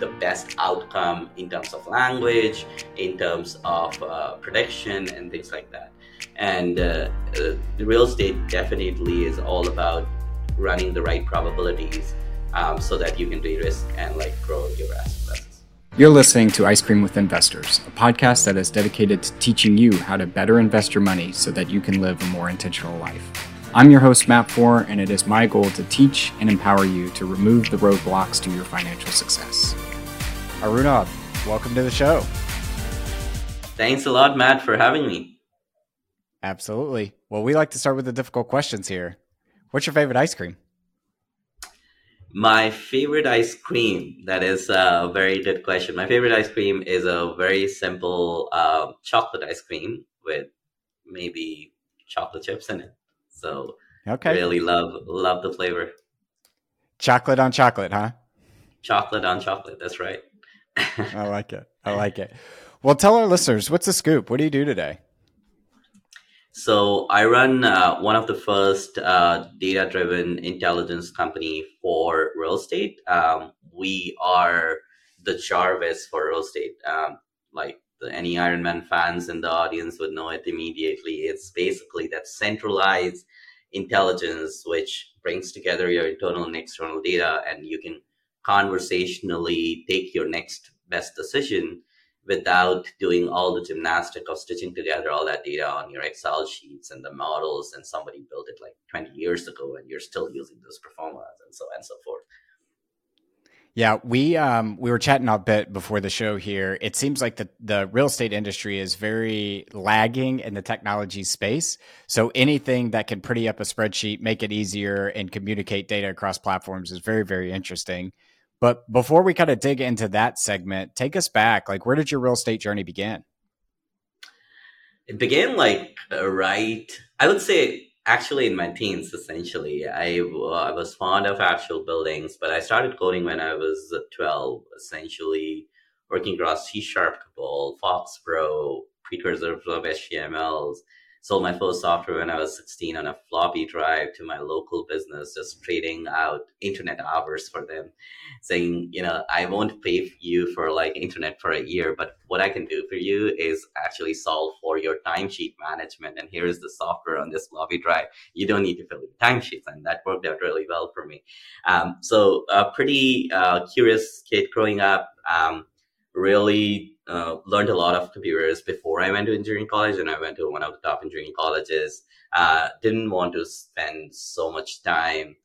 the best outcome in terms of language, in terms of uh, prediction, and things like that. And uh, uh, real estate definitely is all about running the right probabilities um, so that you can de-risk and like grow your asset classes. You're listening to Ice Cream with Investors, a podcast that is dedicated to teaching you how to better invest your money so that you can live a more intentional life. I'm your host, Matt Four, and it is my goal to teach and empower you to remove the roadblocks to your financial success. Arunabh, welcome to the show. Thanks a lot, Matt, for having me. Absolutely. Well, we like to start with the difficult questions here. What's your favorite ice cream? My favorite ice cream. That is a very good question. My favorite ice cream is a very simple uh, chocolate ice cream with maybe chocolate chips in it. So, okay, really love love the flavor. Chocolate on chocolate, huh? Chocolate on chocolate. That's right. I like it. I like it. Well, tell our listeners what's the scoop. What do you do today? So I run uh, one of the first uh, data-driven intelligence company for real estate. Um, we are the Jarvis for real estate. Um, like any Ironman fans in the audience would know it immediately. It's basically that centralized intelligence which brings together your internal and external data, and you can conversationally take your next best decision without doing all the gymnastic of stitching together all that data on your Excel sheets and the models, and somebody built it like 20 years ago, and you're still using those performance and so on and so forth. Yeah, we um, we were chatting a bit before the show here. It seems like the the real estate industry is very lagging in the technology space. So anything that can pretty up a spreadsheet, make it easier, and communicate data across platforms is very very interesting. But before we kind of dig into that segment, take us back. Like, where did your real estate journey begin? It began like right, I would say actually in my teens, essentially. I, uh, I was fond of actual buildings, but I started coding when I was 12, essentially working across C Sharp, COBOL, FoxPro, precursors of HTMLs sold my first software when I was 16 on a floppy drive to my local business, just trading out internet hours for them, saying, you know, I won't pay you for like internet for a year, but what I can do for you is actually solve for your timesheet management. And here is the software on this floppy drive. You don't need to fill in timesheets. And that worked out really well for me. Um, so a pretty uh, curious kid growing up, um, really uh, learned a lot of computers before I went to engineering college, and I went to one of the top engineering colleges. Uh, didn't want to spend so much time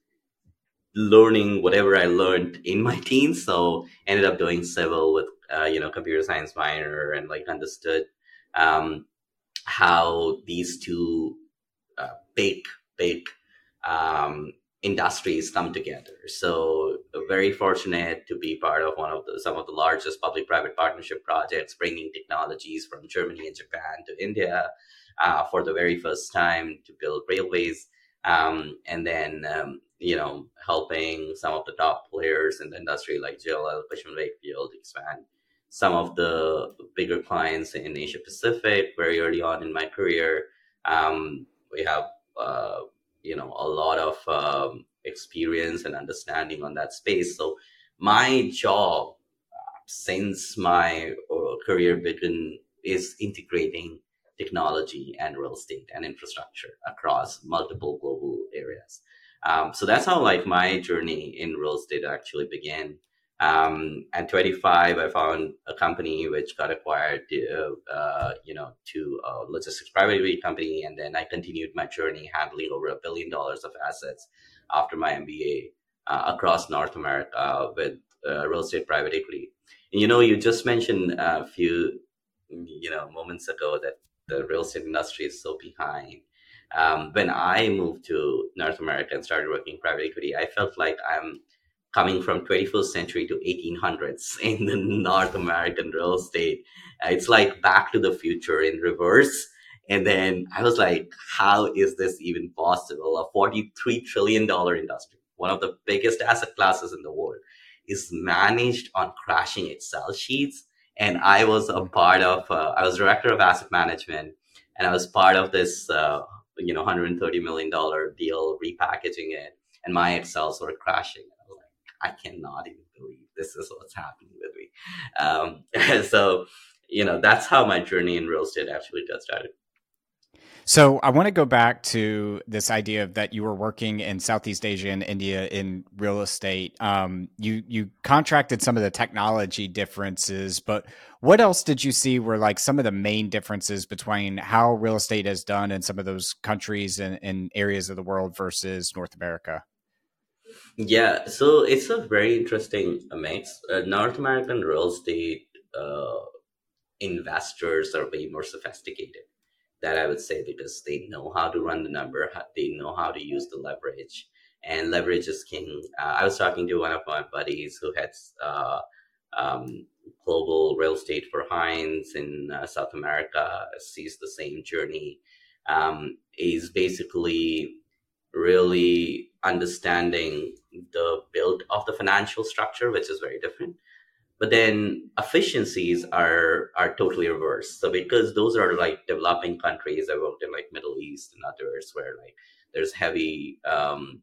learning whatever I learned in my teens, so ended up doing civil with uh, you know computer science minor, and like understood um, how these two uh, big big um, industries come together. So very fortunate to be part of one of the some of the largest public-private partnership projects, bringing technologies from Germany and Japan to India uh, for the very first time to build railways, um, and then um, you know helping some of the top players in the industry like JLL, Cushman Wakefield expand. Some of the bigger clients in Asia Pacific. Very early on in my career, um, we have uh, you know a lot of um, experience and understanding on that space. So my job since my uh, career began is integrating technology and real estate and infrastructure across multiple global areas. Um, so that's how like my journey in real estate actually began um, at 25, I found a company which got acquired, to, uh, you know, to a logistics private equity company, and then I continued my journey handling over a billion dollars of assets after my MBA uh, across North America with uh, real estate private equity. And you know, you just mentioned a few, you know, moments ago that the real estate industry is so behind. Um, when I moved to North America and started working private equity, I felt like I'm coming from 21st century to 1800s in the North American real estate. Uh, it's like back to the future in reverse. And then I was like, how is this even possible? A $43 trillion industry, one of the biggest asset classes in the world, is managed on crashing Excel sheets. And I was a part of, uh, I was director of asset management, and I was part of this, uh, you know, $130 million deal, repackaging it. And my Excels were crashing I cannot even believe this is what's happening with me. Um, so, you know, that's how my journey in real estate actually got started. So I want to go back to this idea of that you were working in Southeast Asia and India in real estate. Um, you you contracted some of the technology differences, but what else did you see were like some of the main differences between how real estate is done in some of those countries and, and areas of the world versus North America? Yeah, so it's a very interesting mix. Uh, North American real estate uh, investors are way more sophisticated that I would say because they know how to run the number, they know how to use the leverage, and leverage is king. Uh, I was talking to one of my buddies who has uh, um, global real estate for Hines in uh, South America, sees the same journey. Um, is basically really understanding the build of the financial structure, which is very different. But then efficiencies are are totally reversed. So because those are like developing countries i worked in like middle east and others where like there's heavy um,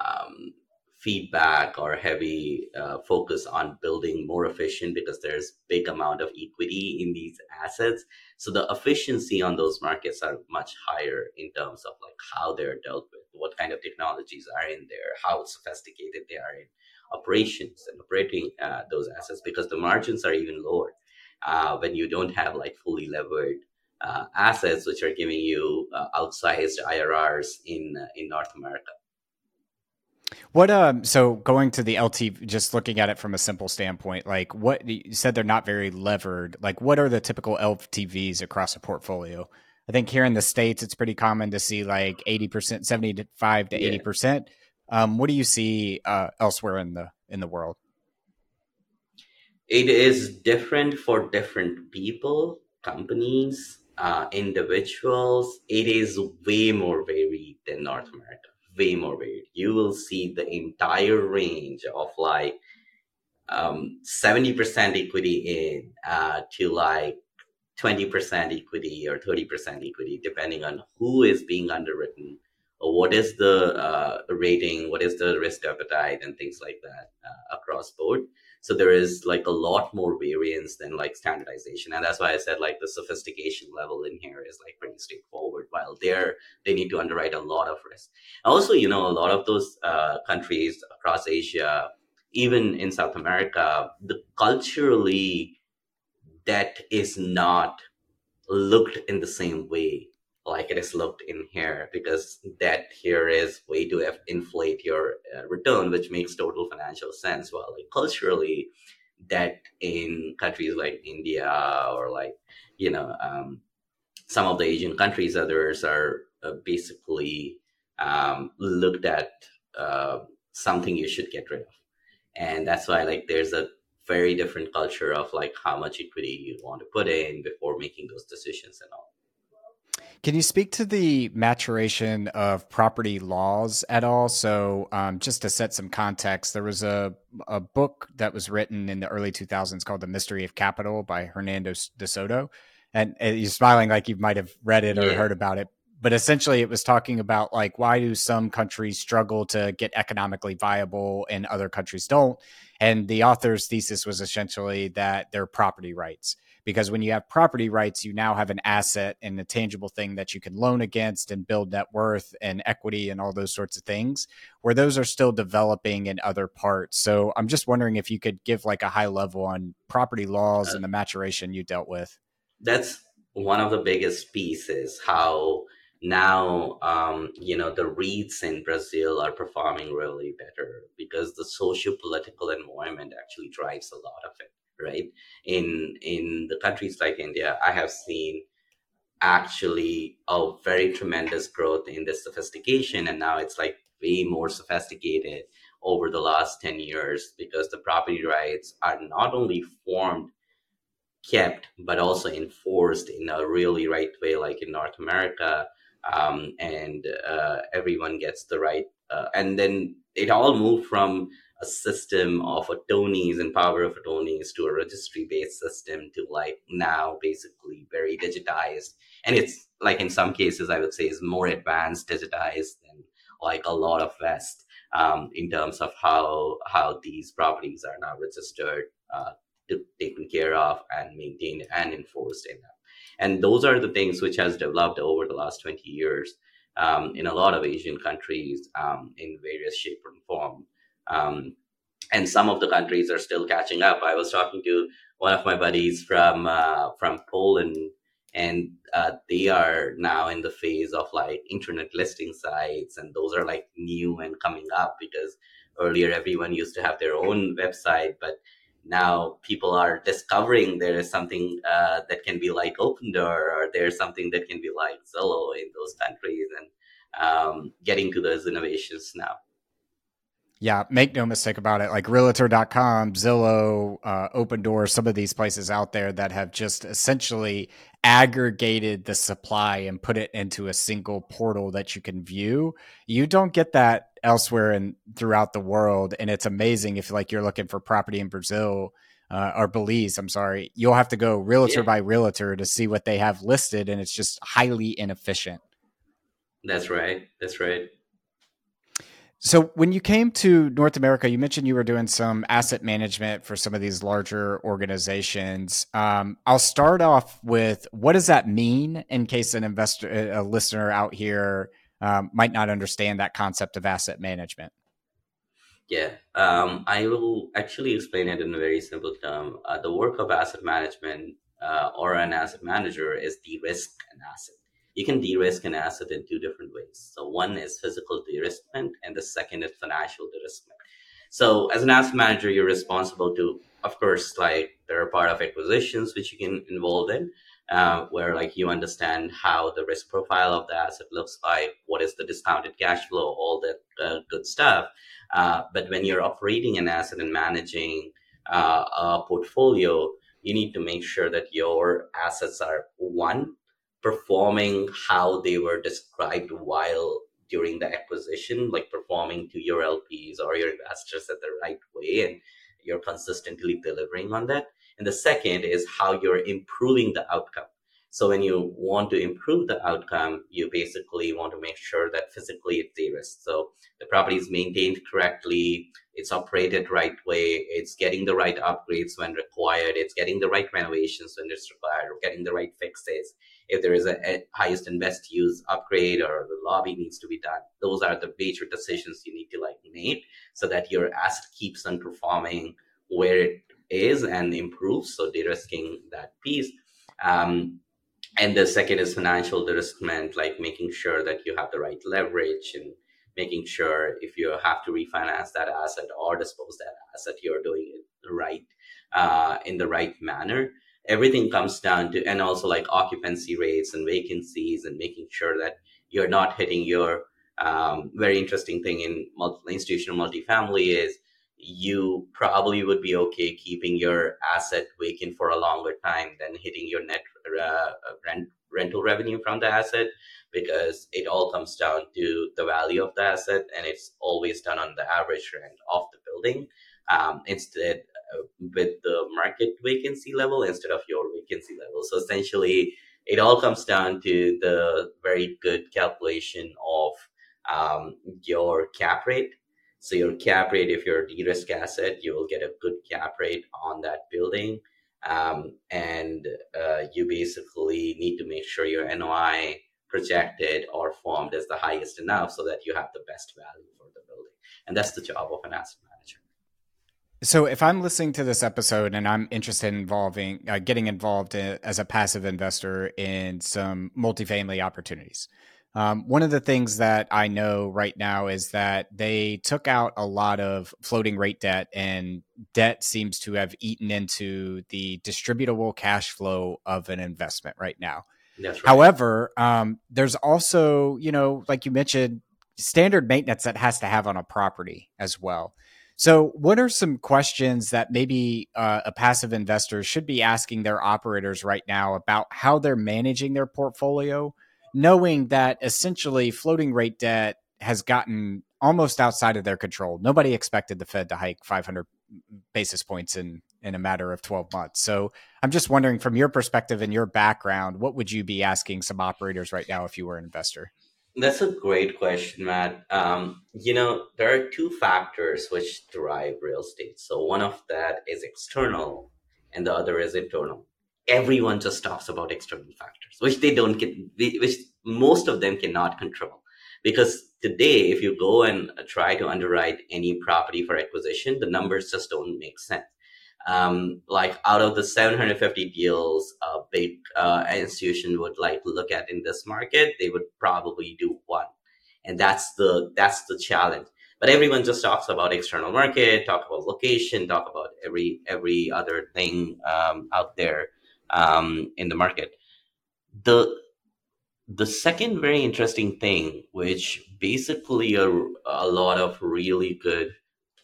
um, feedback or heavy uh, focus on building more efficient because there's big amount of equity in these assets. So the efficiency on those markets are much higher in terms of like how they're dealt with what kind of technologies are in there how sophisticated they are in operations and operating uh, those assets because the margins are even lower uh, when you don't have like fully levered uh, assets which are giving you uh, outsized IRRs in uh, in North America. What um so going to the LTV just looking at it from a simple standpoint like what you said they're not very levered like what are the typical LTVs across a portfolio? I think here in the states it's pretty common to see like 80%, 75 to 80%. Um, what do you see uh, elsewhere in the in the world? It is different for different people, companies, uh, individuals. It is way more varied than North America. Way more varied. You will see the entire range of like um, 70% equity in uh, to like 20% equity or 30% equity, depending on who is being underwritten, or what is the uh, rating, what is the risk appetite, and things like that uh, across board. So there is like a lot more variance than like standardization, and that's why I said like the sophistication level in here is like pretty straightforward. While there, they need to underwrite a lot of risk. Also, you know, a lot of those uh, countries across Asia, even in South America, the culturally debt is not looked in the same way like it is looked in here because that here is way to inflate your uh, return, which makes total financial sense. While like culturally, debt in countries like India or like you know um, some of the Asian countries, others are uh, basically um, looked at uh, something you should get rid of, and that's why like there's a very different culture of like how much equity you want to put in before making those decisions and all. Can you speak to the maturation of property laws at all? So, um, just to set some context, there was a, a book that was written in the early 2000s called The Mystery of Capital by Hernando de Soto. And, and you're smiling like you might have read it or yeah. heard about it. But essentially, it was talking about like why do some countries struggle to get economically viable and other countries don't? And the author's thesis was essentially that their property rights because when you have property rights, you now have an asset and a tangible thing that you can loan against and build net worth and equity and all those sorts of things, where those are still developing in other parts. So I'm just wondering if you could give like a high level on property laws uh, and the maturation you dealt with. That's one of the biggest pieces, how now um, you know the REITs in Brazil are performing really better because the social political environment actually drives a lot of it right? In in the countries like India, I have seen actually a very tremendous growth in this sophistication, and now it's like way more sophisticated over the last 10 years because the property rights are not only formed kept but also enforced in a really right way like in north america um, and uh, everyone gets the right uh, and then it all moved from a system of attorneys and power of attorneys to a registry based system to like now basically very digitized and it's like in some cases i would say is more advanced digitized than like a lot of west um, in terms of how how these properties are now registered, uh, taken care of, and maintained and enforced in them. And those are the things which has developed over the last 20 years um, in a lot of Asian countries um, in various shape and form. Um, and some of the countries are still catching up. I was talking to one of my buddies from uh, from Poland, and uh, they are now in the phase of like internet listing sites, and those are like new and coming up because earlier everyone used to have their own website, but now people are discovering there is something uh, that can be like Opendoor or there's something that can be like Zillow in those countries and um, getting to those innovations now. Yeah, make no mistake about it. Like Realtor.com, Zillow, uh, Opendoor, some of these places out there that have just essentially aggregated the supply and put it into a single portal that you can view. You don't get that elsewhere and throughout the world, and it's amazing if like you're looking for property in Brazil uh, or Belize. I'm sorry, you'll have to go realtor yeah. by realtor to see what they have listed, and it's just highly inefficient. That's right. That's right. So, when you came to North America, you mentioned you were doing some asset management for some of these larger organizations. Um, I'll start off with what does that mean in case an investor, a listener out here um, might not understand that concept of asset management? Yeah, um, I will actually explain it in a very simple term. Uh, the work of asset management uh, or an asset manager is de-risk an asset you can de-risk an asset in two different ways. So one is physical de-riskment and the second is financial de-riskment. So as an asset manager, you're responsible to, of course, like there are part of acquisitions which you can involve in, uh, where like you understand how the risk profile of the asset looks like, what is the discounted cash flow, all that uh, good stuff. Uh, but when you're operating an asset and managing uh, a portfolio, you need to make sure that your assets are one performing how they were described while during the acquisition, like performing to your LPs or your investors at the right way, and you're consistently delivering on that. And the second is how you're improving the outcome. So when you want to improve the outcome, you basically want to make sure that physically it's de-risked. So the property is maintained correctly, it's operated right way, it's getting the right upgrades when required, it's getting the right renovations when it's required, or getting the right fixes. If there is a, a highest and best use upgrade or the lobby needs to be done, those are the major decisions you need to like make so that your asset keeps on performing where it is and improves. So de-risking that piece. Um, and the second is financial de-riskment, like making sure that you have the right leverage and making sure if you have to refinance that asset or dispose that asset, you're doing it right uh, in the right manner. Everything comes down to, and also like occupancy rates and vacancies, and making sure that you're not hitting your um, very interesting thing in multi- institutional multifamily is you probably would be okay keeping your asset vacant for a longer time than hitting your net uh, rent rental revenue from the asset because it all comes down to the value of the asset and it's always done on the average rent of the building. Um, instead uh, with the market vacancy level instead of your vacancy level. So essentially it all comes down to the very good calculation of um, your cap rate so your cap rate, if you're a de-risk asset, you will get a good cap rate on that building. Um, and uh, you basically need to make sure your NOI projected or formed is the highest enough so that you have the best value for the building. And that's the job of an asset manager. So, if I'm listening to this episode and I'm interested in involving, uh, getting involved in, as a passive investor in some multifamily opportunities, um, one of the things that I know right now is that they took out a lot of floating rate debt, and debt seems to have eaten into the distributable cash flow of an investment right now. Right. However, um, there's also, you know, like you mentioned, standard maintenance that has to have on a property as well. So, what are some questions that maybe uh, a passive investor should be asking their operators right now about how they're managing their portfolio? Knowing that essentially floating rate debt has gotten almost outside of their control. Nobody expected the Fed to hike 500 basis points in in a matter of 12 months. So I'm just wondering from your perspective and your background, what would you be asking some operators right now if you were an investor? That's a great question, Matt. Um, you know, there are two factors which drive real estate. So one of that is external, and the other is internal. Everyone just talks about external factors, which they don't get, which most of them cannot control. Because today, if you go and try to underwrite any property for acquisition, the numbers just don't make sense. Um, like out of the 750 deals a big uh, institution would like to look at in this market they would probably do one. And that's the that's the challenge. But everyone just talks about external market talk about location talk about every every other thing um, out there um, in the market the the second very interesting thing which basically a, a lot of really good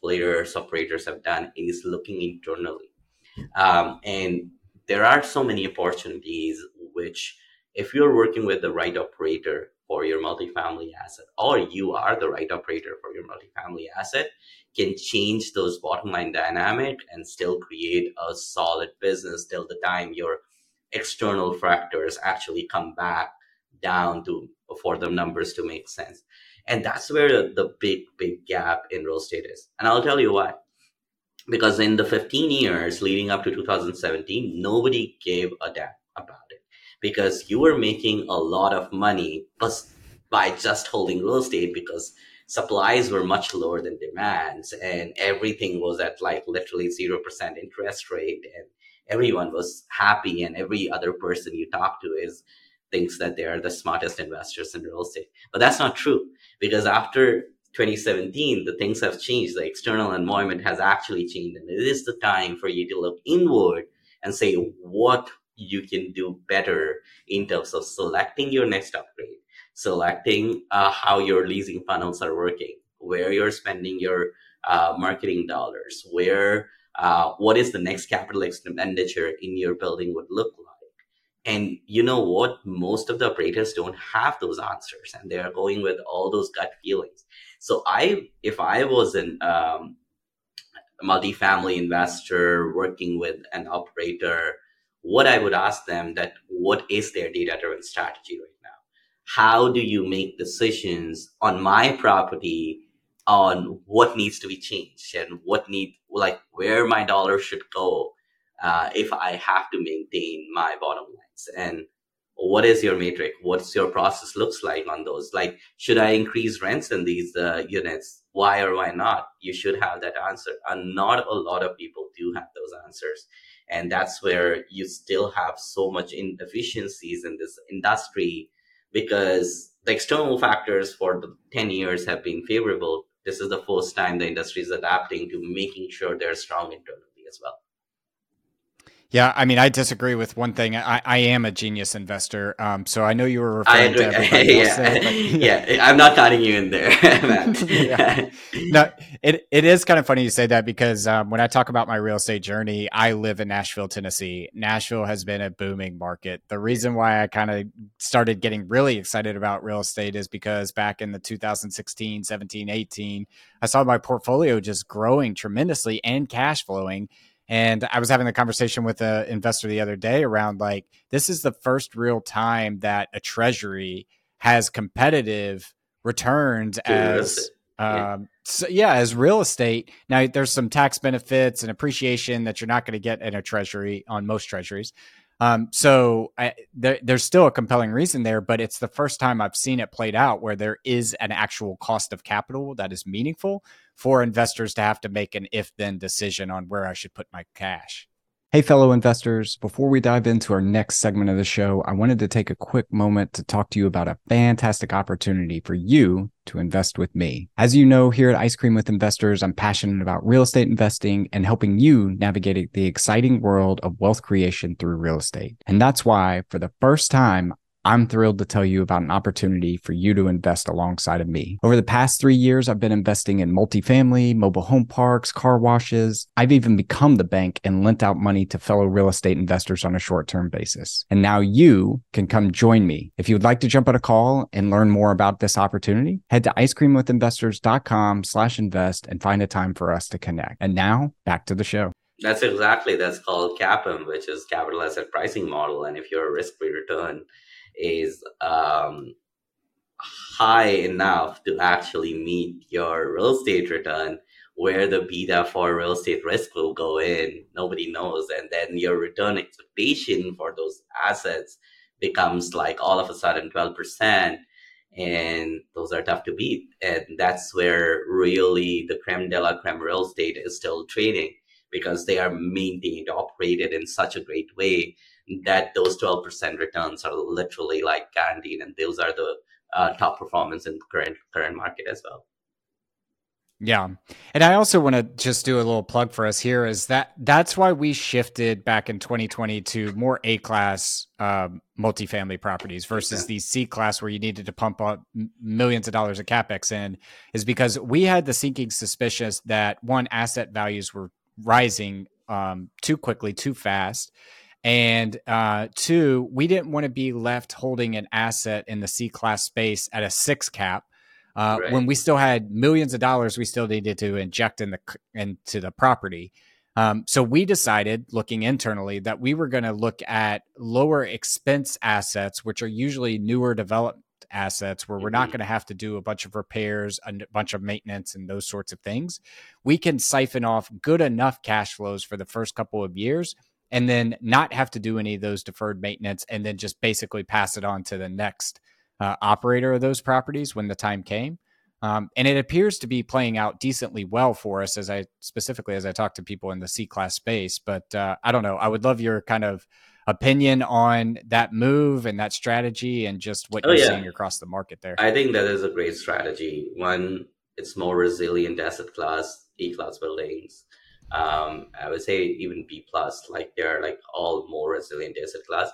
players, operators have done is looking internally. Um, and there are so many opportunities which, if you're working with the right operator for your multifamily asset, or you are the right operator for your multifamily asset, can change those bottom line dynamic and still create a solid business till the time your external factors actually come back down to for the numbers to make sense. And that's where the big, big gap in real estate is. And I'll tell you why. Because in the 15 years leading up to 2017, nobody gave a damn about it. Because you were making a lot of money by just holding real estate because supplies were much lower than demands and everything was at like literally 0% interest rate and everyone was happy and every other person you talk to is thinks that they are the smartest investors in real estate. But that's not true because after 2017, the things have changed. The external environment has actually changed. And it is the time for you to look inward and say what you can do better in terms of selecting your next upgrade, selecting uh, how your leasing funnels are working, where you're spending your uh, marketing dollars, where uh, what is the next capital expenditure in your building would look like and you know what? Most of the operators don't have those answers and they are going with all those gut feelings. So I, if I was an, um, multifamily investor working with an operator, what I would ask them that what is their data driven strategy right? How do you make decisions on my property on what needs to be changed and what need, like where my dollar should go uh, if I have to maintain my bottom lines? And what is your metric? What's your process looks like on those? Like, should I increase rents in these uh, units? Why or why not? You should have that answer. And not a lot of people do have those answers. And that's where you still have so much inefficiencies in this industry because the external factors for the 10 years have been favorable. This is the first time the industry is adapting to making sure they're strong internally as well. Yeah, I mean, I disagree with one thing. I, I am a genius investor, um, so I know you were referring to everybody yeah. Else yeah. yeah, I'm not counting you in there, yeah. No, it it is kind of funny you say that because um, when I talk about my real estate journey, I live in Nashville, Tennessee. Nashville has been a booming market. The reason why I kind of started getting really excited about real estate is because back in the 2016, 17, 18, I saw my portfolio just growing tremendously and cash flowing and I was having a conversation with an investor the other day around like this is the first real time that a treasury has competitive returns as. Um, so yeah, as real estate. Now there's some tax benefits and appreciation that you're not going to get in a treasury on most treasuries. Um, so I, there, there's still a compelling reason there, but it's the first time I've seen it played out where there is an actual cost of capital that is meaningful for investors to have to make an if then decision on where I should put my cash. Hey, fellow investors, before we dive into our next segment of the show, I wanted to take a quick moment to talk to you about a fantastic opportunity for you to invest with me. As you know, here at Ice Cream with Investors, I'm passionate about real estate investing and helping you navigate the exciting world of wealth creation through real estate. And that's why, for the first time, I'm thrilled to tell you about an opportunity for you to invest alongside of me. Over the past three years, I've been investing in multifamily, mobile home parks, car washes. I've even become the bank and lent out money to fellow real estate investors on a short term basis. And now you can come join me. If you would like to jump on a call and learn more about this opportunity, head to icecreamwithinvestors.com slash invest and find a time for us to connect. And now back to the show. That's exactly that's called CAPM, which is capital asset pricing model. And if you're a risk free return, is um, high enough to actually meet your real estate return where the beta for real estate risk will go in nobody knows and then your return expectation for those assets becomes like all of a sudden 12% and those are tough to beat. And that's where really the creme de la creme real estate is still trading because they are maintained operated in such a great way that those 12% returns are literally like guaranteed and those are the uh, top performance in current current market as well yeah. And I also want to just do a little plug for us here is that that's why we shifted back in 2020 to more A class um, multifamily properties versus the C class where you needed to pump up millions of dollars of capex in is because we had the sinking suspicion that one asset values were rising um, too quickly, too fast. And uh, two, we didn't want to be left holding an asset in the C class space at a six cap uh, right. When we still had millions of dollars, we still needed to inject in the into the property. Um, so we decided, looking internally, that we were going to look at lower expense assets, which are usually newer developed assets, where mm-hmm. we're not mm-hmm. going to have to do a bunch of repairs, a bunch of maintenance, and those sorts of things. We can siphon off good enough cash flows for the first couple of years and then not have to do any of those deferred maintenance and then just basically pass it on to the next uh, operator of those properties when the time came. Um, and it appears to be playing out decently well for us as I specifically as I talk to people in the C class space. But uh, I don't know. I would love your kind of opinion on that move and that strategy and just what oh, you're yeah. seeing across the market there. I think that is a great strategy. One, it's more resilient asset class, E class buildings. Um, I would say even B plus, like they're like all more resilient asset class.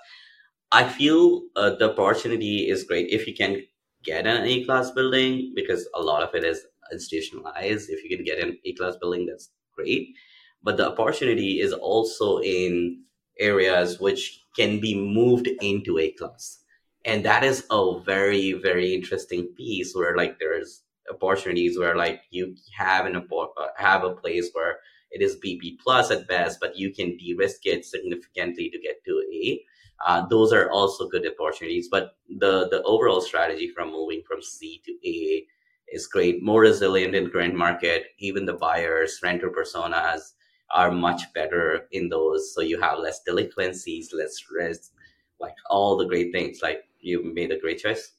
I feel uh, the opportunity is great if you can get an A class building because a lot of it is institutionalized. If you can get an A class building, that's great. But the opportunity is also in areas which can be moved into A class. And that is a very, very interesting piece where like there's opportunities where like you have an uh, have a place where it is BP plus at best, but you can de-risk it significantly to get to A uh, those are also good opportunities. But the the overall strategy from moving from C to A is great, more resilient in current market. Even the buyers, renter personas are much better in those. So you have less delinquencies, less risk, like all the great things. Like you made a great choice.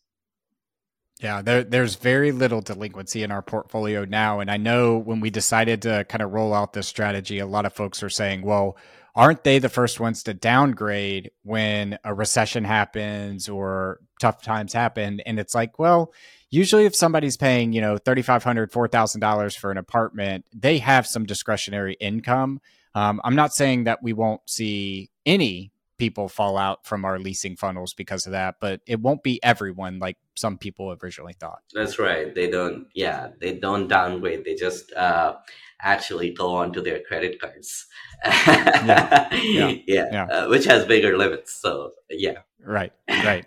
Yeah, there, there's very little delinquency in our portfolio now. And I know when we decided to kind of roll out this strategy, a lot of folks are saying, well, aren't they the first ones to downgrade when a recession happens or tough times happen? And it's like, well, usually if somebody's paying, you know, $3,500, $4,000 for an apartment, they have some discretionary income. Um, I'm not saying that we won't see any people fall out from our leasing funnels because of that, but it won't be everyone like some people originally thought. That's right. They don't, yeah, they don't downgrade. They just uh, actually go onto their credit cards. yeah, yeah, yeah. yeah. Uh, which has bigger limits. So yeah, right, right.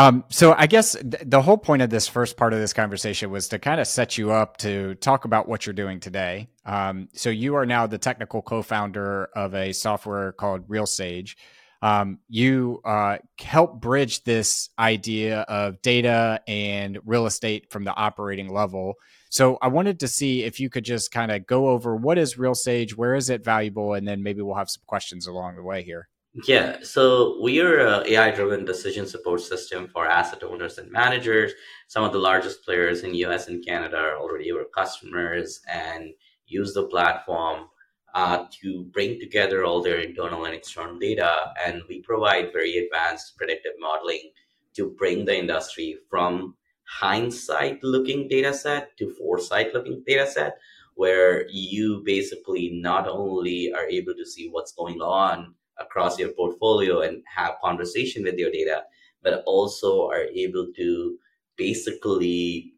Um, so I guess th- the whole point of this first part of this conversation was to kind of set you up to talk about what you're doing today. Um, so you are now the technical co-founder of a software called RealSage. Um, you uh, help bridge this idea of data and real estate from the operating level so I wanted to see if you could just kind of go over what is RealSage, where is it valuable, and then maybe we'll have some questions along the way here. Yeah, so we are an AI-driven decision support system for asset owners and managers. Some of the largest players in US and Canada are already our customers and use the platform uh, to bring together all their internal and external data. And we provide very advanced predictive modeling to bring the industry from hindsight looking data set to foresight looking data set where you basically not only are able to see what's going on across your portfolio and have conversation with your data but also are able to basically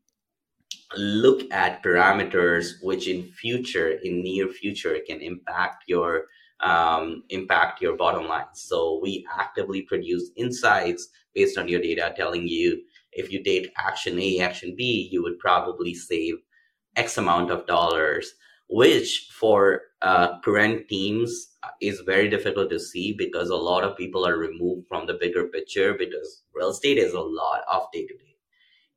look at parameters which in future in near future can impact your um, impact your bottom line. So we actively produce insights based on your data telling you if you take action A, action B, you would probably save X amount of dollars, which for uh, current teams is very difficult to see because a lot of people are removed from the bigger picture because real estate is a lot of day to day.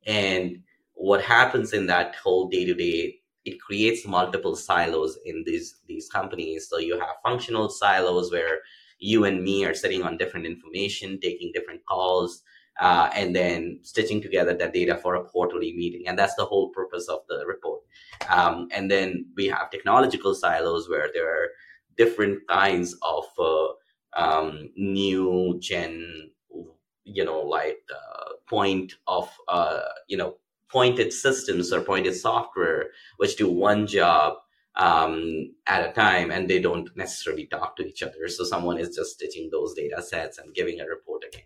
And what happens in that whole day to day, it creates multiple silos in these these companies. So you have functional silos where you and me are sitting on different information, taking different calls, uh, and then stitching together that data for a quarterly meeting. And that's the whole purpose of the report. Um, and then we have technological silos where there are different kinds of uh, um, new gen, you know, like uh, point of, uh, you know, pointed systems or pointed software, which do one job um, at a time and they don't necessarily talk to each other. So someone is just stitching those data sets and giving a report again.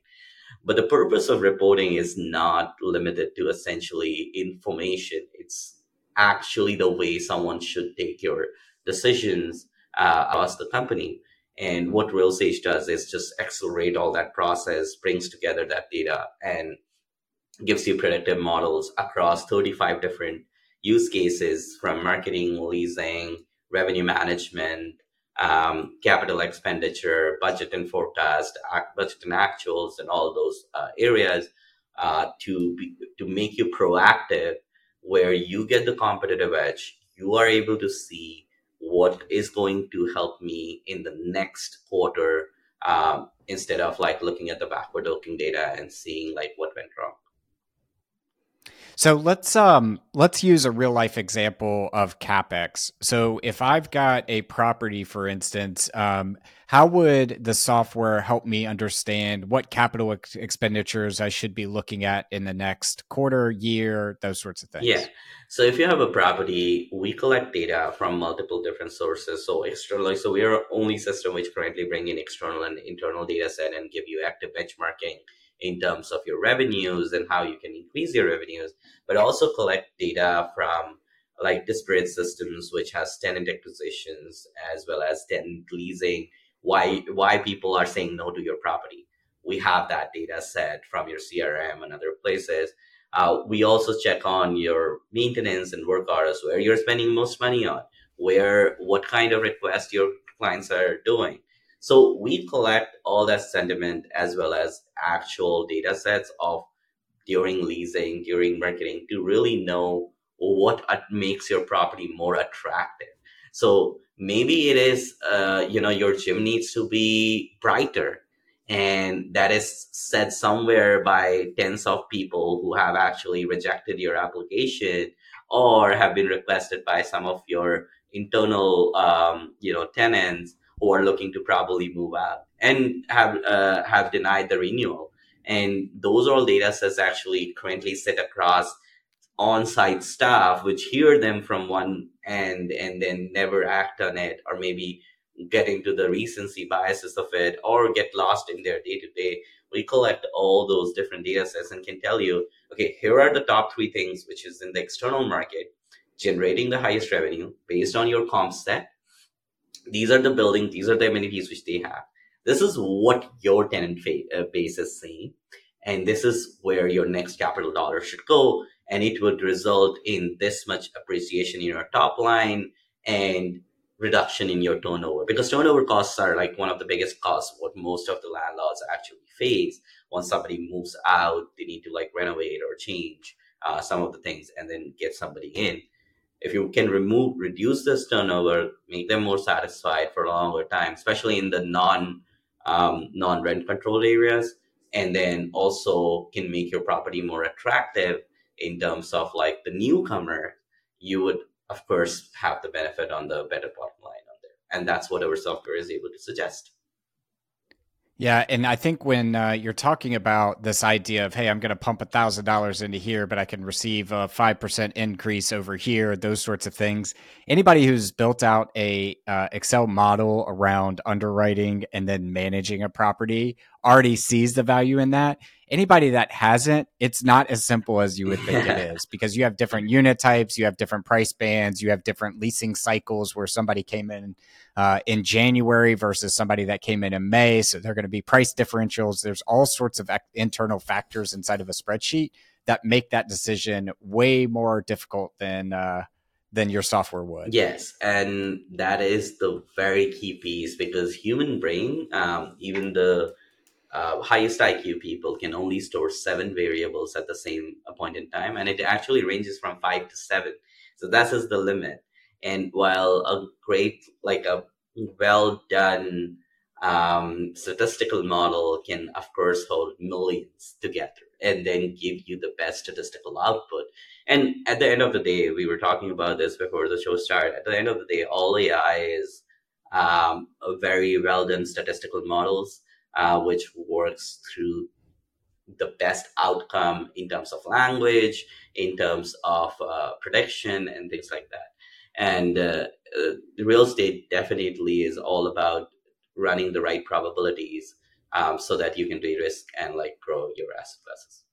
But the purpose of reporting is not limited to essentially information. It's actually the way someone should take your decisions uh, across the company. And what RealSage does is just accelerate all that process, brings together that data, and gives you predictive models across 35 different use cases from marketing, leasing, revenue management, um, capital expenditure, budget and forecast, budget and actuals, and all those uh, areas uh, to be, to make you proactive, where you get the competitive edge. You are able to see what is going to help me in the next quarter um, instead of like looking at the backward looking data and seeing like what went wrong. So let's um let's use a real life example of capex. So if I've got a property, for instance, um, how would the software help me understand what capital ex- expenditures I should be looking at in the next quarter, year, those sorts of things? Yeah. So if you have a property, we collect data from multiple different sources. So externally, so we are only system which currently bring in external and internal data set and give you active benchmarking in terms of your revenues and how you can increase your revenues, but also collect data from like disparate systems, which has tenant acquisitions as well as tenant leasing, why why people are saying no to your property. We have that data set from your CRM and other places. Uh, we also check on your maintenance and work orders, where you're spending most money on, where what kind of requests your clients are doing. So we collect all that sentiment as well as actual data sets of during leasing, during marketing to really know what makes your property more attractive. So maybe it is, uh, you know, your gym needs to be brighter. And that is said somewhere by tens of people who have actually rejected your application or have been requested by some of your internal, um, you know, tenants who are looking to probably move out and have uh, have denied the renewal. And those are all data sets actually currently sit across on-site staff, which hear them from one end and then never act on it, or maybe get into the recency biases of it, or get lost in their day-to-day. We collect all those different data sets and can tell you, okay, here are the top three things which is in the external market generating the highest revenue based on your comp set these are the buildings, these are the amenities which they have. This is what your tenant uh, base is saying. And this is where your next capital dollar should go. And it would result in this much appreciation in your top line and reduction in your turnover because turnover costs are like one of the biggest costs what most of the landlords actually face once somebody moves out they need to like renovate or change uh, some of the things and then get somebody in if you can remove reduce this turnover make them more satisfied for a longer time especially in the non um, non rent controlled areas and then also can make your property more attractive in terms of like the newcomer you would of course have the benefit on the better bottom line on there. And that's what our software is able to suggest yeah, and I think when uh, you're talking about this idea of, hey, I'm going to pump a thousand dollars into here, but I can receive a five percent increase over here, those sorts of things. Anybody who's built out a uh, Excel model around underwriting and then managing a property already sees the value in that. Anybody that hasn't, it's not as simple as you would think it is because you have different unit types, you have different price bands, you have different leasing cycles where somebody came in uh, in January versus somebody that came in in May. So they're going to be price differentials. There's all sorts of internal factors inside of a spreadsheet that make that decision way more difficult than uh, than your software would. Yes, and that is the very key piece because human brain, um, even the uh, highest IQ people can only store seven variables at the same point in time, and it actually ranges from five to seven. So that is the limit. And while a great, like a well done um, statistical model can, of course, hold millions together and then give you the best statistical output. And at the end of the day, we were talking about this before the show started. At the end of the day, all AI is um, very well done statistical models, uh, which works through the best outcome in terms of language, in terms of uh, prediction, and things like that. And uh, uh, real estate definitely is all about running the right probabilities um, so that you can de-risk and like grow your asset classes.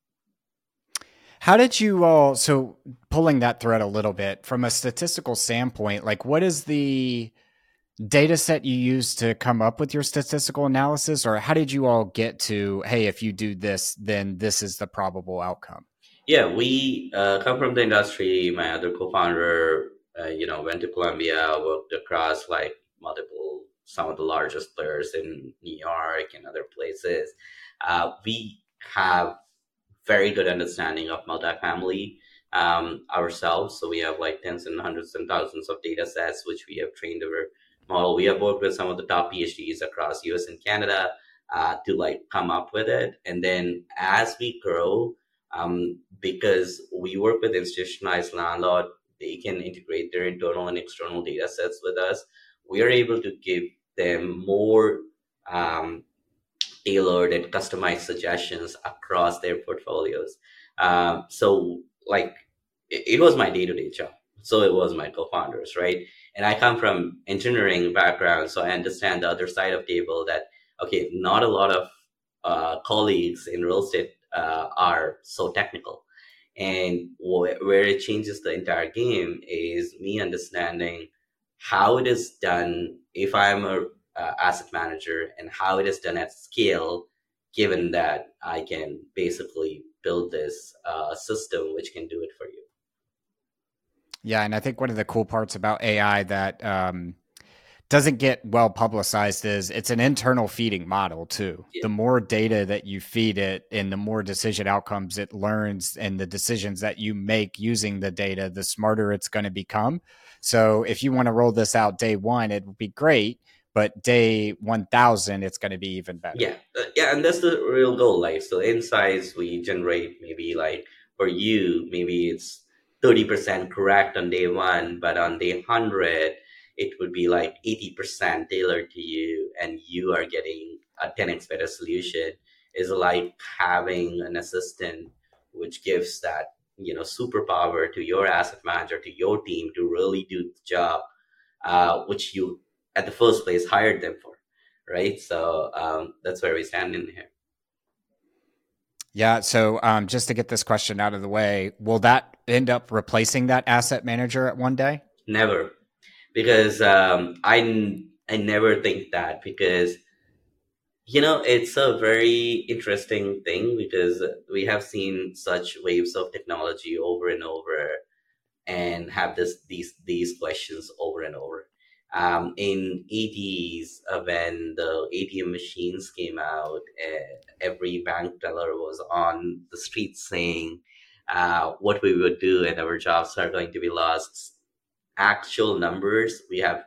How did you all so pulling that thread a little bit from a statistical standpoint, like what is the data set you use to come up with your statistical analysis or how did you all get to hey if you do this then this is the probable outcome yeah we uh, come from the industry my other co-founder uh, you know went to columbia worked across like multiple some of the largest players in New York and other places. Uh, we have very good understanding of multifamily um, ourselves. So we have like tens and hundreds and thousands of data sets, which we have trained our model. We have worked with some of the top PhDs across US and Canada uh, to like come up with it. And then as we grow, um, because we work with institutionalized landlord, they can integrate their internal and external data sets with us. We are able to give them more um, tailored and customized suggestions across their portfolios. Um, so, like, it, it was my day to day job. So it was my co-founders, right? And I come from engineering background, so I understand the other side of table that okay, not a lot of uh, colleagues in real estate uh, are so technical. And wh- where it changes the entire game is me understanding how it is done if I'm a uh, asset manager and how it is done at scale, given that I can basically build this uh, system which can do it for you. Yeah, and I think one of the cool parts about AI that um, doesn't get well publicized is it's an internal feeding model too. Yeah. The more data that you feed it and the more decision outcomes it learns and the decisions that you make using the data, the smarter it's going to become. So if you want to roll this out day one, it would be great. But day 1000, it's going to be even better. Yeah. Uh, yeah. And that's the real goal. Like, so insights we generate maybe like for you, maybe it's 30% correct on day one, but on day 100, it would be like 80% tailored to you and you are getting a 10x better solution. Is like having an assistant which gives that you know superpower to your asset manager to your team to really do the job uh, which you at the first place hired them for right? So um, that's where we stand in here yeah so um, just to get this question out of the way will that end up replacing that asset manager at one day never because um, I, I never think that because you know, it's a very interesting thing because we have seen such waves of technology over and over and have this these these questions over and over. Um, in 80s, uh, when the ATM machines came out, uh, every bank teller was on the street saying uh, what we would do and our jobs are going to be lost. Actual numbers, we have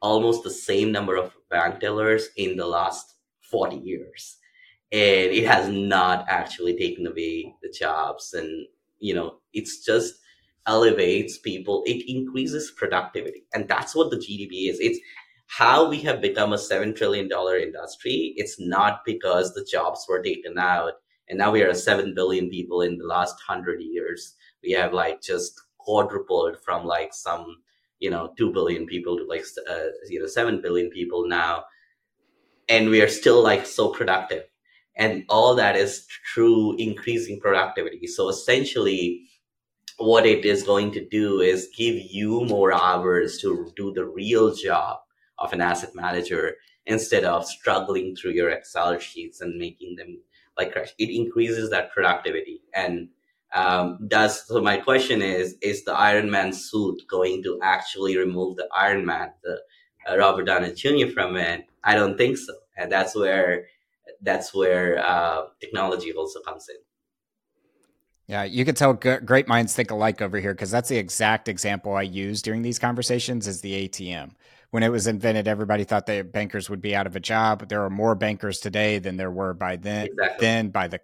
almost the same number of bank tellers in the last 40 years and it has not actually taken away the jobs and you know it's just elevates people it increases productivity. And that's what the gdp is. It's how we have become a 7 trillion dollar industry. It's not because the jobs were taken out. And now we are 7 billion people in the last 100 years. We have like just quadrupled from like some you know 2 billion people to like uh, you know 7 billion people now. And we are still like so productive. And all that is through increasing productivity. So essentially what it is going to do is give you more hours to do the real job of an asset manager instead of struggling through your excel sheets and making them like crash it increases that productivity and um, does so my question is is the iron man suit going to actually remove the iron man the uh, robert downey jr from it I don't think so. And that's where that's where uh, technology also comes in. Yeah, you can tell great minds think alike over here because that's the exact example I use during these conversations is the ATM. When it was invented, everybody thought that bankers would be out of a job. There are more bankers today than there were by then. Exactly. Then by the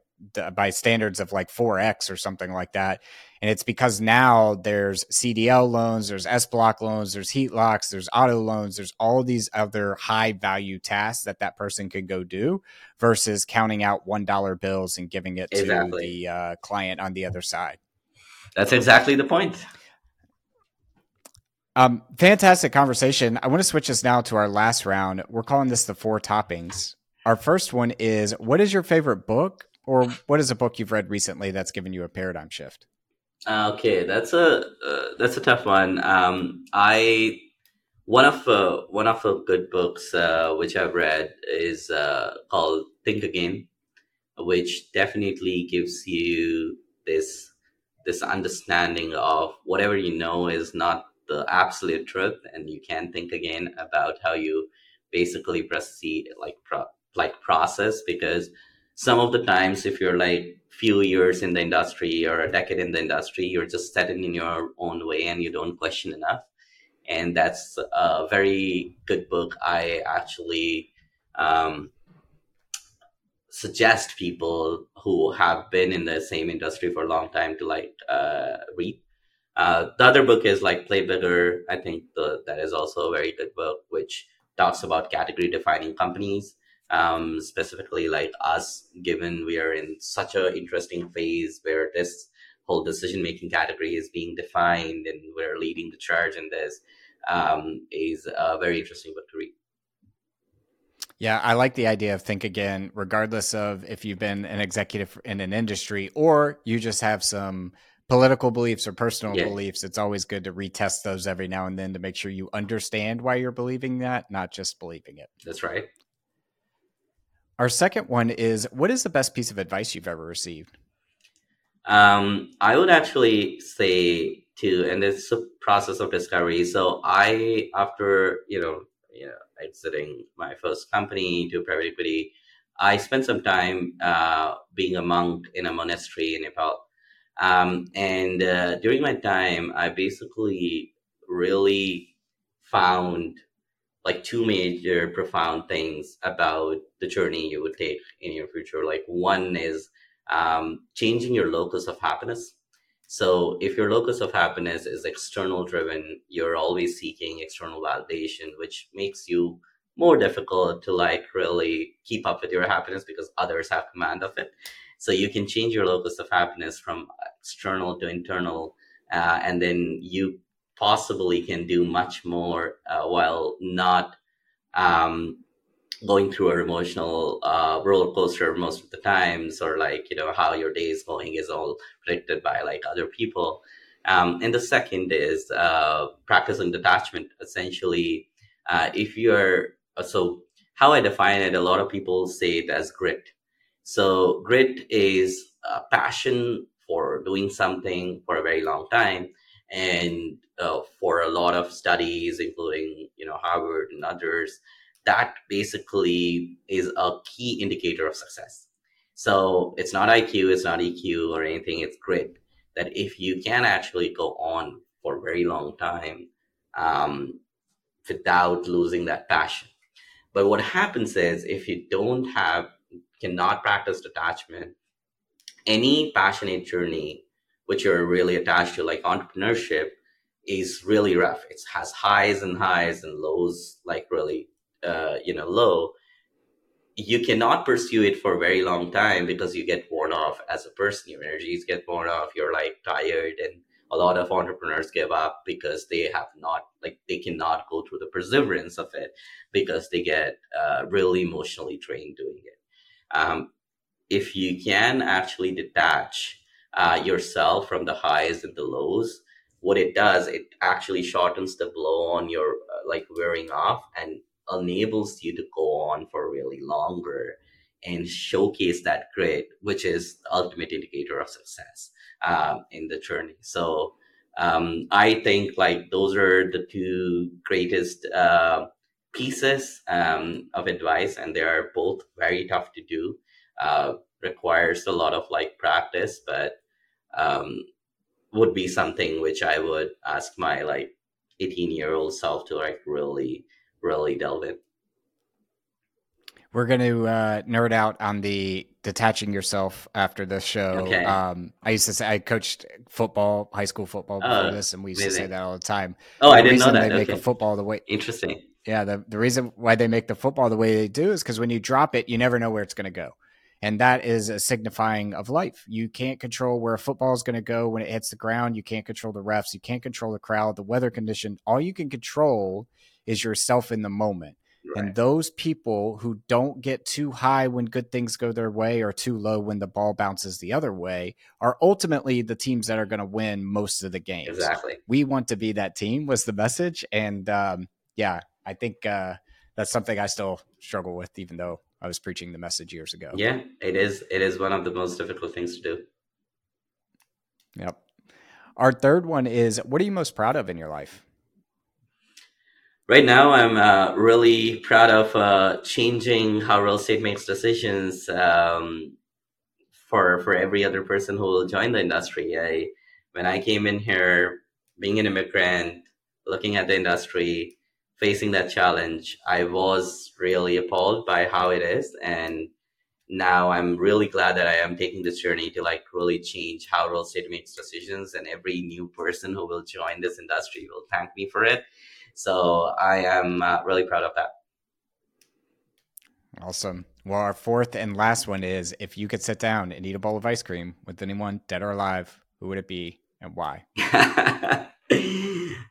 by standards of like 4x or something like that. And it's because now there's cdl loans there's s block loans there's HELOCs there's auto loans there's all these other high value tasks that that person could go do versus counting out one dollar bills and giving it exactly. to the uh, client on the other side. That's exactly the point. Um, fantastic conversation. I want to switch us now to our last round. We're calling this the four toppings. Our first one is what is your favorite book or what is a book you've read recently that's given you a paradigm shift? Okay, that's a uh, that's a tough one. Um, I one of uh, one of the good books uh, which I've read is uh, called Think Again, which definitely gives you this this understanding of whatever you know is not the absolute truth, and you can think again about how you basically proceed like pro- like process because some of the times if you're like few years in the industry or a decade in the industry you're just set in your own way and you don't question enough. And that's a very good book. I actually um, suggest people who have been in the same industry for a long time to like uh, read. Uh, the other book is like play bigger. I think the, that is also a very good book which talks about category defining companies um, specifically like us, given we are in such an interesting phase where this whole decision making category is being defined and we're leading the charge in this, um, is a very interesting book to read. Yeah, I like the idea of think again, regardless of if you've been an executive in an industry or you just have some political beliefs or personal yeah. beliefs. It's always good to retest those every now and then to make sure you understand why you're believing that, not just believing it. That's right. Our second one is what is the best piece of advice you've ever received? Um, I would actually say to, and it's a process of discovery. So I, after you know, you know, exiting my first company to private equity, I spent some time uh, being a monk in a monastery in Nepal. Um, and uh, during my time, I basically really found like two major profound things about the journey you would take in your future. Like one is um, changing your locus of happiness. So if your locus of happiness is external driven, you're always seeking external validation, which makes you more difficult to like really keep up with your happiness because others have command of it. So you can change your locus of happiness from external to internal, uh, and then you possibly can do much more uh, while not um, going through an emotional uh, roller coaster most of the times, or like you know how your day is going is all predicted by like other people. Um, and the second is uh, practicing detachment. Essentially, uh, if you're uh, so how I define it, a lot of people say it as grit. So grit is a passion for doing something for a very long time and uh, for a lot of studies, including you know Harvard and others, that basically is a key indicator of success. So it's not IQ, it's not EQ or anything. It's grit. That if you can actually go on for a very long time um, without losing that passion. But what happens is if you don't have, cannot practice detachment, any passionate journey which you're really attached to, like entrepreneurship, is really rough. It has highs and highs and lows, like really, uh, you know, low. You cannot pursue it for a very long time because you get worn off as a person. Your energies get worn off. You're like tired, and a lot of entrepreneurs give up because they have not, like, they cannot go through the perseverance of it because they get uh, really emotionally drained doing it. Um, if you can actually detach uh, yourself from the highs and the lows what it does it actually shortens the blow on your uh, like wearing off and enables you to go on for really longer and showcase that grit which is the ultimate indicator of success um, in the journey so um, i think like those are the two greatest uh, pieces um, of advice, and they are both very tough to do. Uh, requires a lot of like practice, but um, would be something which I would ask my like 18 year old self to like really, really delve in. We're going to uh, nerd out on the detaching yourself after this show. Okay. Um, I used to say I coached football, high school football before Oh, this, and we used to say that all the time. Oh, I The didn't know that. They make Okay. a football the way, Interesting. yeah. The the reason why they make the football the way they do is because when you drop it, you never know where it's going to go, and that is a signifying of life. You can't control where a football is going to go when it hits the ground. You can't control the refs. You can't control the crowd, the weather condition. All you can control is yourself in the moment. Right. And those people who don't get too high when good things go their way or too low when the ball bounces the other way are ultimately the teams that are going to win most of the games. exactly. We want to be that team was the message. And um, yeah, I think uh, that's something I still struggle with, even though I was preaching the message years ago. Yeah, it is. It is one of the most difficult things to do. Yep. Our third one is what are you most proud of in your life? Right now, I'm uh, really proud of uh, changing how real estate makes decisions um, for for every other person who will join the industry. I when I came in here, being an immigrant, looking at the industry, facing that challenge, I was really appalled by how it is, and now I'm really glad that I am taking this journey to like really change how real estate makes decisions, and every new person who will join this industry will thank me for it. So I am uh, really proud of that. Awesome. Well, our fourth and last one is if you could sit down and eat a bowl of ice cream with anyone, dead or alive, who would it be and why?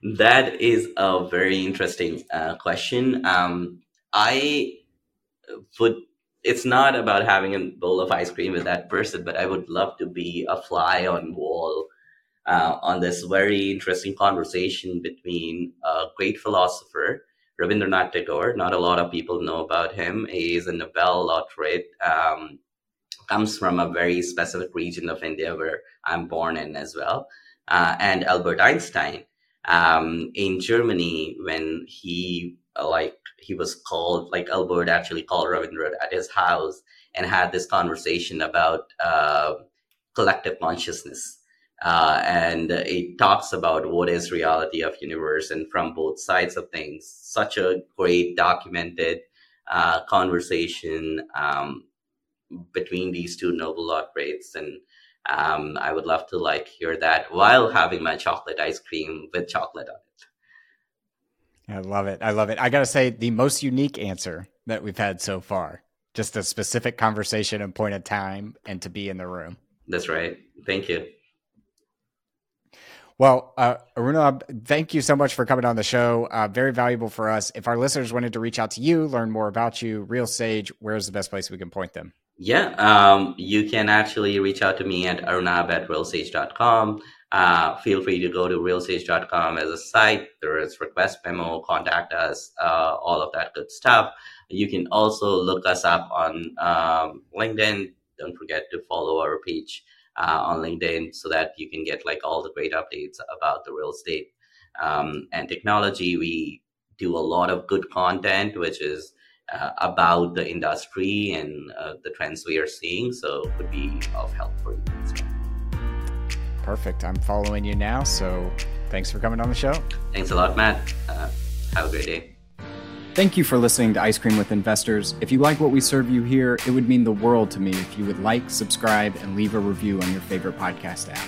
that is a very interesting uh, question. Um, I would. It's not about having a bowl of ice cream with that person, but I would love to be a fly on wall uh, on this very interesting conversation between a great philosopher, Rabindranath Tagore. Not a lot of people know about him. He is a Nobel laureate. Um, comes from a very specific region of India where I'm born in as well. Uh, and Albert Einstein um, in Germany when he uh, like he was called like Albert actually called Rabindranath at his house and had this conversation about uh, collective consciousness. Uh, and it talks about what is reality of universe and from both sides of things. Such a great documented uh, conversation um, between these two Nobel laureates, and um, I would love to like hear that while having my chocolate ice cream with chocolate on it. I love it. I love it. I got to say, the most unique answer that we've had so far, just a specific conversation and point of time and to be in the room. That's right. Thank you. Well, uh, Aruna, thank you so much for coming on the show. Uh, very valuable for us. If our listeners wanted to reach out to you, learn more about you, RealSage, where's the best place we can point them? Yeah, um, you can actually reach out to me at arunabh at realsage.com. Uh, feel free to go to realsage.com as a site. There is request memo, contact us, uh, all of that good stuff. You can also look us up on um, LinkedIn. Don't forget to follow our page uh, on LinkedIn so that you can get like all the great updates about the real estate um, and technology. We do a lot of good content, which is uh, about the industry and uh, the trends we are seeing. So it would be of help for you as well. Perfect. I'm following you now. So thanks for coming on the show. Thanks a lot, Matt. Uh, have a great day. Thank you for listening to Ice Cream with Investors. If you like what we serve you here, it would mean the world to me if you would like, subscribe, and leave a review on your favorite podcast app.